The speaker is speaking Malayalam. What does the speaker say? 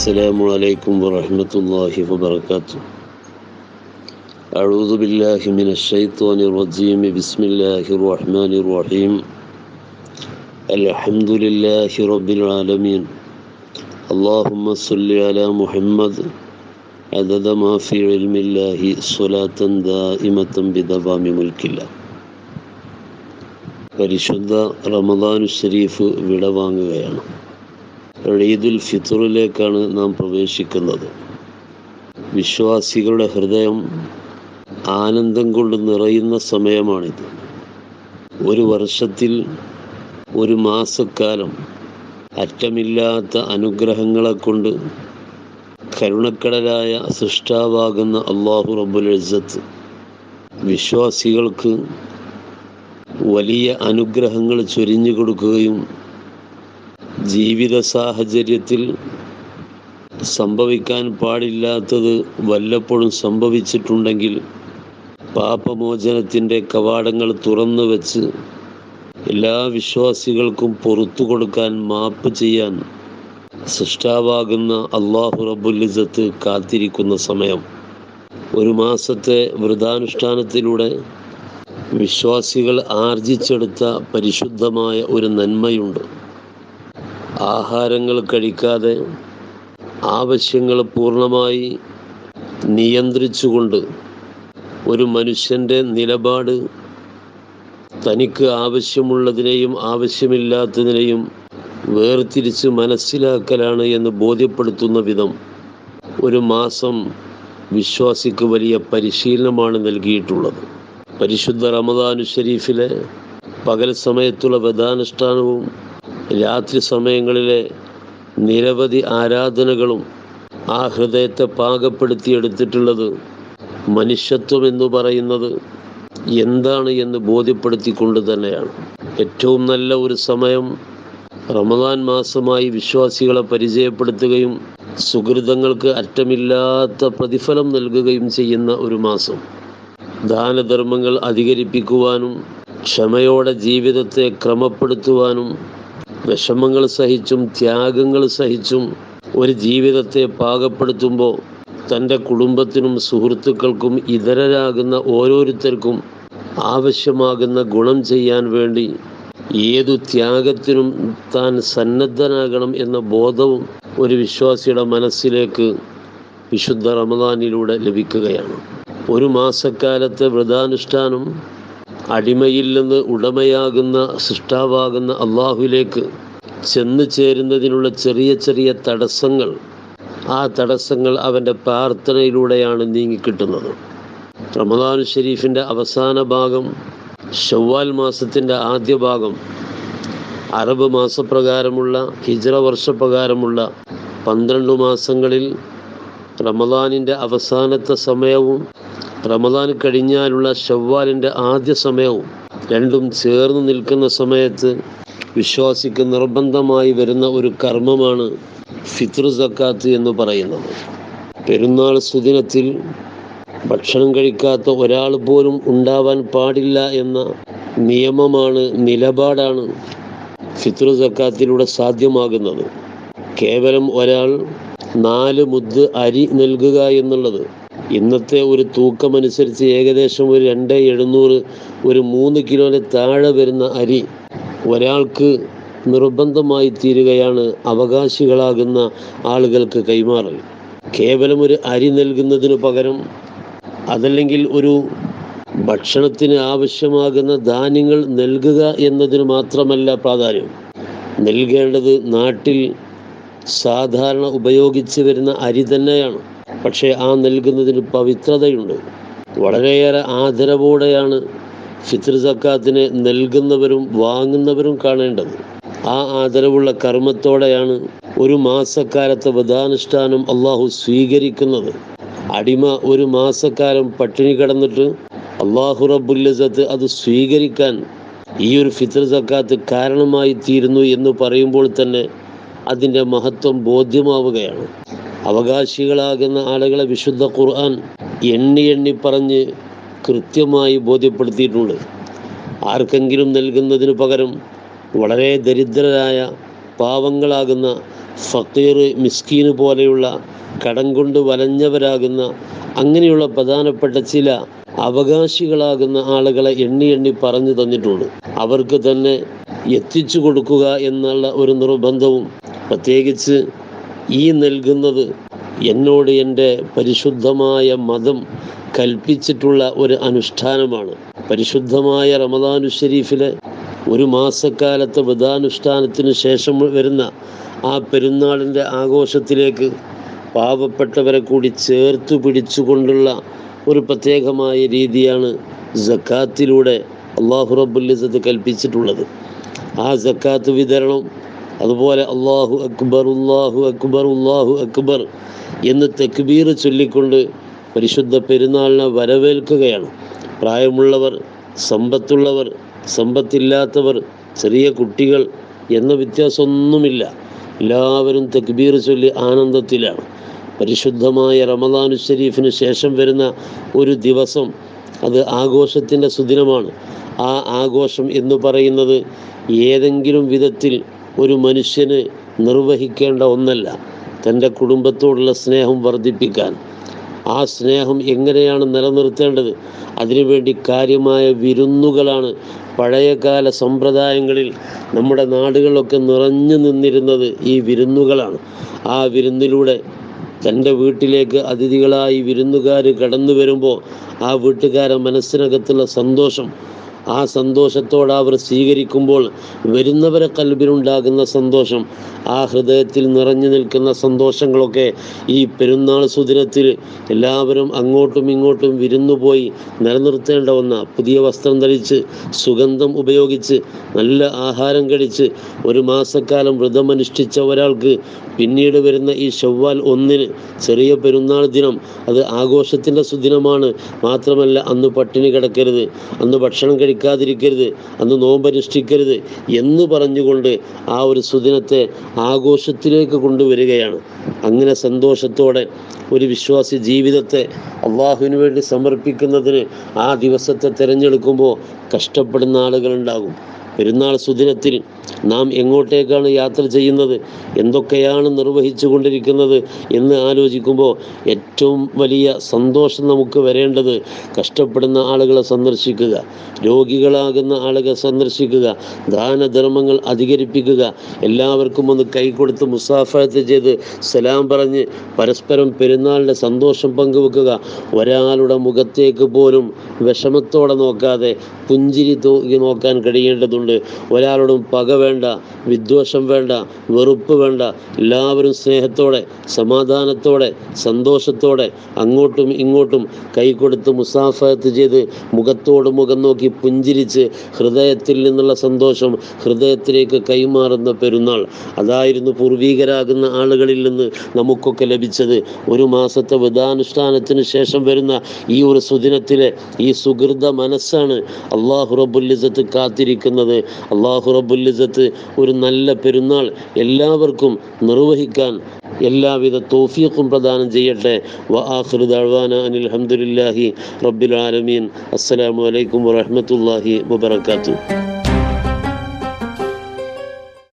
السلام عليكم ورحمة الله وبركاته أعوذ بالله من الشيطان الرجيم بسم الله الرحمن الرحيم الحمد لله رب العالمين اللهم صل على محمد عدد ما في علم الله صلاة دائمة بدوام ملك الله പരിശുദ്ധ റമദാനു ഷരീഫ് വിടവാങ്ങുകയാണ് ഈദുൽ ഫിത്തറിലേക്കാണ് നാം പ്രവേശിക്കുന്നത്. വിശ്വാസികളുടെ ഹൃദയം ആനന്ദം കൊണ്ട് നിറയുന്ന സമയമാണിത്. ഒരു വർഷത്തിൽ ഒരു മാസക്കാലം അറ്റമില്ലാത്ത അനുഗ്രഹങ്ങളെ കൊണ്ട് കരുണക്കടലായ സൃഷ്ടാവാകുന്ന അള്ളാഹു റബ്ബുൽ ഇസ്സത്ത് വിശ്വാസികൾക്ക് വലിയ അനുഗ്രഹങ്ങൾ ചൊരിഞ്ഞു കൊടുക്കുകയും ജീവിത സാഹചര്യത്തിൽ സംഭവിക്കാൻ പാടില്ലാത്തത് വല്ലപ്പോഴും സംഭവിച്ചിട്ടുണ്ടെങ്കിൽ പാപമോചനത്തിന്റെ കവാടങ്ങൾ തുറന്നു വെച്ച് എല്ലാ വിശ്വാസികൾക്കും പുറത്തു കൊടുക്കാൻ മാപ്പ് ചെയ്യാൻ സൃഷ്ടാവാകുന്ന അള്ളാഹു റബുല്ലിസത്ത് കാത്തിരിക്കുന്ന സമയം. ഒരു മാസത്തെ വ്രതാനുഷ്ഠാനത്തിലൂടെ വിശ്വാസികൾ ആർജിച്ചെടുത്ത പരിശുദ്ധമായ ഒരു നന്മയുണ്ട്. ആഹാരങ്ങൾ കഴിക്കാതെ ആവശ്യങ്ങൾ പൂർണമായി നിയന്ത്രിച്ചുകൊണ്ട് ഒരു മനുഷ്യന്റെ നിലപാട് തനിക്ക് ആവശ്യമുള്ളതിനെയും ആവശ്യമില്ലാത്തതിനെയും വേർതിരിച്ച് മനസ്സിലാക്കലാണ് എന്ന് ബോധ്യപ്പെടുത്തുന്ന വിധം ഒരു മാസം വിശ്വാസിക്ക് വലിയ പരിശീലനമാണ് നൽകിയിട്ടുള്ളത്. പരിശുദ്ധ റമദാനു ഷരീഫിലെ പകൽ സമയത്തുള്ള വ്രതാനുഷ്ഠാനവും രാത്രി സമയങ്ങളിലെ നിരവധി ആരാധനകളും ആ ഹൃദയത്തെ പാകപ്പെടുത്തിയെടുത്തിട്ടുള്ളത് മനുഷ്യത്വം എന്ന് പറയുന്നത് എന്താണ് എന്ന് ബോധ്യപ്പെടുത്തിക്കൊണ്ട് തന്നെയാണ്. ഏറ്റവും നല്ല ഒരു സമയം റമദാൻ മാസമായി വിശ്വാസികളെ പരിചയപ്പെടുത്തുകയും സുഹൃതങ്ങൾക്ക് അറ്റമില്ലാത്ത പ്രതിഫലം നൽകുകയും ചെയ്യുന്ന ഒരു മാസം. ദാനധർമ്മങ്ങൾ അധികരിപ്പിക്കുവാനും ക്ഷമയോടെ ജീവിതത്തെ ക്രമപ്പെടുത്തുവാനും വിഷമങ്ങൾ സഹിച്ചും ത്യാഗങ്ങൾ സഹിച്ചും ഒരു ജീവിതത്തെ പാകപ്പെടുത്തുമ്പോൾ തന്റെ കുടുംബത്തിനും സുഹൃത്തുക്കൾക്കും ഇതരരാകുന്ന ഓരോരുത്തർക്കും ആവശ്യമാകുന്ന ഗുണം ചെയ്യാൻ വേണ്ടി ഏതു ത്യാഗത്തിനും താൻ സന്നദ്ധനാകണം എന്ന ബോധവും ഒരു വിശ്വാസിയുടെ മനസ്സിലേക്ക് വിശുദ്ധ റമദാനിലൂടെ ലഭിക്കുകയാണ്. ഒരു മാസക്കാലത്തെ വ്രതാനുഷ്ഠാനം അടിമയിൽ നിന്ന് ഉടമയാകുന്ന സൃഷ്ടാവാകുന്ന അള്ളാഹുലേക്ക് ചെന്നു ചേരുന്നതിനുള്ള ചെറിയ ചെറിയ തടസ്സങ്ങൾ ആ തടസ്സങ്ങൾ അവന്റെ പ്രാർത്ഥനയിലൂടെയാണ് നീങ്ങിക്കിട്ടുന്നത്. റമദാൻ ഷെരീഫിന്റെ അവസാന ഭാഗം ഷവ്വാൽ മാസത്തിന്റെ ആദ്യ ഭാഗം അറബ് മാസപ്രകാരമുള്ള ഹിജ്ര വർഷപ്രകാരമുള്ള പന്ത്രണ്ട് മാസങ്ങളിൽ റമദാനിന്റെ അവസാനത്തെ സമയവും റമദാൻ കഴിഞ്ഞാലുള്ള ഷവ്വാലിന്റെ ആദ്യ സമയവും രണ്ടും ചേർന്ന് നിൽക്കുന്ന സമയത്ത് വിശ്വാസിക്ക് നിർബന്ധമായി വരുന്ന ഒരു കർമ്മമാണ് ഫിത്ർ സക്കാത്ത് എന്ന് പറയുന്നത്. പെരുന്നാൾ സുദിനത്തിൽ ഭക്ഷണം കഴിക്കാത്ത ഒരാൾ പോലും ഉണ്ടാവാൻ പാടില്ല എന്ന നിയമമാണ് നിലപാടാണ് ഫിത്ർ സക്കാത്തിലൂടെ സാധ്യമാകുന്നത്. കേവലം ഒരാൾ നാല് മുദ് അരി നൽകുക എന്നുള്ളത് ഇന്നത്തെ ഒരു തൂക്കമനുസരിച്ച് ഏകദേശം ഒരു രണ്ട് എഴുന്നൂറ് ഒരു മൂന്ന് കിലോന് താഴെ വരുന്ന അരി ഒരാൾക്ക് നിർബന്ധമായി തീരുകയാണ് അവകാശികളാകുന്ന ആളുകൾക്ക് കൈമാറൽ. കേവലം ഒരു അരി നൽകുന്നതിന് പകരം അതല്ലെങ്കിൽ ഒരു ഭക്ഷണത്തിന് ആവശ്യമാകുന്ന ധാന്യങ്ങൾ നൽകുക എന്നതിന് മാത്രമല്ല പ്രാധാന്യം. നൽകേണ്ടത് നാട്ടിൽ സാധാരണ ഉപയോഗിച്ച് വരുന്ന അരി തന്നെയാണ്. പക്ഷേ ആ നൽകുന്നതിന് പവിത്രതയുണ്ട്. വളരെയേറെ ആദരവോടെയാണ് ഫിത്ർ സക്കാത്തിനെ നൽകുന്നവരും വാങ്ങുന്നവരും കാണേണ്ടത്. ആ ആദരവുള്ള കർമ്മത്തോടെയാണ് ഒരു മാസക്കാലത്തെ വധാനുഷ്ഠാനം അള്ളാഹു സ്വീകരിക്കുന്നത്. അടിമ ഒരു മാസക്കാലം പട്ടിണി കിടന്നിട്ട് അള്ളാഹു റബുല്ലസത്ത് അത് സ്വീകരിക്കാൻ ഈ ഒരു ഫിത്ർ സക്കാത്ത് കാരണമായി തീരുന്നു എന്ന് പറയുമ്പോൾ തന്നെ അതിന്റെ മഹത്വം ബോധ്യമാവുകയാണ്. അവകാശികളാകുന്ന ആളുകളെ വിശുദ്ധ ഖുർആൻ എണ്ണി എണ്ണി പറഞ്ഞ് കൃത്യമായി ബോധ്യപ്പെടുത്തിയിട്ടുണ്ട്. ആർക്കെങ്കിലും നൽകുന്നതിന് പകരം വളരെ ദരിദ്രരായ പാവങ്ങളാകുന്ന ഫക്കീർ മിസ്കീന് പോലെയുള്ള കടം കൊണ്ട് വലഞ്ഞവരാകുന്ന അങ്ങനെയുള്ള പ്രധാനപ്പെട്ട ചില അവകാശികളാകുന്ന ആളുകളെ എണ്ണി എണ്ണി പറഞ്ഞു തന്നിട്ടുണ്ട്. അവർക്ക് തന്നെ എത്തിച്ചു കൊടുക്കുക എന്നുള്ള ഒരു നിർബന്ധവും പ്രത്യേകിച്ച് ഈ നൽകുന്നത് എന്നോട് എന്റെ പരിശുദ്ധമായ മതം കൽപ്പിച്ചിട്ടുള്ള ഒരു അനുഷ്ഠാനമാണ്. പരിശുദ്ധമായ റമദാനു ഷരീഫിലെ ഒരു മാസക്കാലത്തെ വ്രതാനുഷ്ഠാനത്തിന് ശേഷം വരുന്ന ആ പെരുന്നാളിന്റെ ആഘോഷത്തിലേക്ക് പാവപ്പെട്ടവരെ കൂടി ചേർത്ത് പിടിച്ചുകൊണ്ടുള്ള ഒരു പ്രത്യേകമായ രീതിയാണ് ജക്കാത്തിലൂടെ അള്ളാഹു റബുല്ലിസത്ത് കൽപ്പിച്ചിട്ടുള്ളത്. ആ ജക്കാത്ത് വിതരണം അതുപോലെ അള്ളാഹു അക്ബർ അള്ളാഹു അക്ബർ അള്ളാഹു അക്ബർ എന്ന് തെക്ബീർ ചൊല്ലിക്കൊണ്ട് പരിശുദ്ധ പെരുന്നാളിനെ വരവേൽക്കുകയാണ്. പ്രായമുള്ളവർ സമ്പത്തുള്ളവർ സമ്പത്തില്ലാത്തവർ ചെറിയ കുട്ടികൾ എന്ന വ്യത്യാസമൊന്നുമില്ല. എല്ലാവരും തെക്ബീർ ചൊല്ലി ആനന്ദത്തിലാണ്. പരിശുദ്ധമായ റമദാനു ഷരീഫിന് ശേഷം വരുന്ന ഒരു ദിവസം അത് ആഘോഷത്തിന്റെ സുദിനമാണ്. ആ ആഘോഷം എന്ന് പറയുന്നത് ഏതെങ്കിലും വിധത്തിൽ ഒരു മനുഷ്യന് നിർവഹിക്കേണ്ട ഒന്നല്ല തന്റെ കുടുംബത്തോടുള്ള സ്നേഹം വർദ്ധിപ്പിക്കാൻ. ആ സ്നേഹം എങ്ങനെയാണ് നിലനിർത്തേണ്ടത്? അതിനുവേണ്ടി കാര്യമായ വിരുന്നുകളാണ് പഴയകാല സമ്പ്രദായങ്ങളിൽ നമ്മുടെ നാടുകളൊക്കെ നിറഞ്ഞു നിന്നിരുന്നത് ഈ വിരുന്നുകളാണ്. ആ വിരുന്നിലൂടെ തന്റെ വീട്ടിലേക്ക് അതിഥികളായി വിരുന്നുകാർ കടന്നു വരുമ്പോൾ ആ വീട്ടുകാരെ മനസ്സിനകത്തുള്ള സന്തോഷം ആ സന്തോഷത്തോടെ അവർ സ്വീകരിക്കുമ്പോൾ വരുന്നവരെ കൽബിലുണ്ടാകുന്ന സന്തോഷം ആ ഹൃദയത്തിൽ നിറഞ്ഞു നിൽക്കുന്ന സന്തോഷങ്ങളൊക്കെ ഈ പെരുന്നാൾ സുദിനത്തിൽ എല്ലാവരും അങ്ങോട്ടും ഇങ്ങോട്ടും വിരുന്നു പോയി നിലനിർത്തേണ്ട ഒന്ന. പുതിയ വസ്ത്രം ധരിച്ച് സുഗന്ധം ഉപയോഗിച്ച് നല്ല ആഹാരം കഴിച്ച് ഒരു മാസക്കാലം വ്രതമനുഷ്ഠിച്ച ഒരാൾക്ക് പിന്നീട് വരുന്ന ഈ ഷവ്വാൽ ഒന്നിന് ചെറിയ പെരുന്നാൾ ദിനം അത് ആഘോഷത്തിന്റെ സുദിനമാണ്. മാത്രമല്ല അന്ന് പട്ടിണി കിടക്കരുത്. അന്ന് ഭക്ഷണം കഴിക്കാതിരിക്കരുത് അന്ന് നോമ്പനുഷ്ഠിക്കരുത് എന്ന് പറഞ്ഞുകൊണ്ട് ആ ഒരു സുദിനത്തെ ആഘോഷത്തിലേക്ക് കൊണ്ടുവരികയാണ്. അങ്ങനെ സന്തോഷത്തോടെ ഒരു വിശ്വാസി ജീവിതത്തെ അള്ളാഹുവിന് വേണ്ടി സമർപ്പിക്കുന്നതിന് ആ ദിവസത്തെ തിരഞ്ഞെടുക്കുമ്പോൾ കഷ്ടപ്പെടുന്ന ആളുകളുണ്ടാകും. പെരുന്നാൾ സുദിനത്തിൽ നാം എങ്ങോട്ടേക്കാണ് യാത്ര ചെയ്യുന്നത്? എന്തൊക്കെയാണ് നിർവഹിച്ചു കൊണ്ടിരിക്കുന്നത്? എന്ന് ആലോചിക്കുമ്പോൾ ഏറ്റവും വലിയ സന്തോഷം നമുക്ക് വരേണ്ടത് കഷ്ടപ്പെടുന്ന ആളുകളെ സന്ദർശിക്കുക രോഗികളാകുന്ന ആളുകളെ സന്ദർശിക്കുക ദാനധർമ്മങ്ങൾ അധികരിപ്പിക്കുക എല്ലാവർക്കും ഒന്ന് കൈ കൊടുത്ത് മുസാഫത്ത് ചെയ്ത് സലാം പറഞ്ഞ് പരസ്പരം പെരുന്നാളിന്റെ സന്തോഷം പങ്കുവെക്കുക. ഒരാളുടെ മുഖത്തേക്ക് പോലും വിഷമത്തോടെ നോക്കാതെ പുഞ്ചിരി നോക്കാൻ കഴിയേണ്ടതുണ്ട്. ഒരാളോടും പക വേണ്ട വിദ്വേഷം വേണ്ട വെറുപ്പ് വേണ്ട. എല്ലാവരും സ്നേഹത്തോടെ സമാധാനത്തോടെ സന്തോഷത്തോടെ അങ്ങോട്ടും ഇങ്ങോട്ടും കൈകൊടുത്ത് മുസാഫത്ത് ചെയ്ത് മുഖത്തോട് മുഖം നോക്കി പുഞ്ചിരിച്ച് ഹൃദയത്തിൽ നിന്നുള്ള സന്തോഷം ഹൃദയത്തിലേക്ക് കൈമാറുന്ന പെരുന്നാൾ. അതായിരുന്നു പൂർവീകരാകുന്ന ആളുകളിൽ നിന്ന് നമുക്കൊക്കെ ലഭിച്ചത്. ഒരു മാസത്തെ വ്രതാനുഷ്ഠാനത്തിന് ശേഷം വരുന്ന ഈ ഒരു സുദിനത്തിലെ ഈ സുഹൃത മനസ്സാണ് അള്ളാഹു റബുല്ലിസത്ത് കാത്തിരിക്കുന്നത്. അള്ളാഹു റബുല്ലിസത്ത് ഒരു നല്ല പെരുന്നാൾ എല്ലാവർക്കും നിർവഹിക്കാൻ എല്ലാവിധ തോഫീഖും പ്രദാനം ചെയ്യട്ടെ. വ ആഖിറു ദഅ്വാന അനിൽ റബ്ബിൽ ആലമീൻ. അസ്സലാമു അലൈക്കും വറഹ്മത്തുള്ളാഹി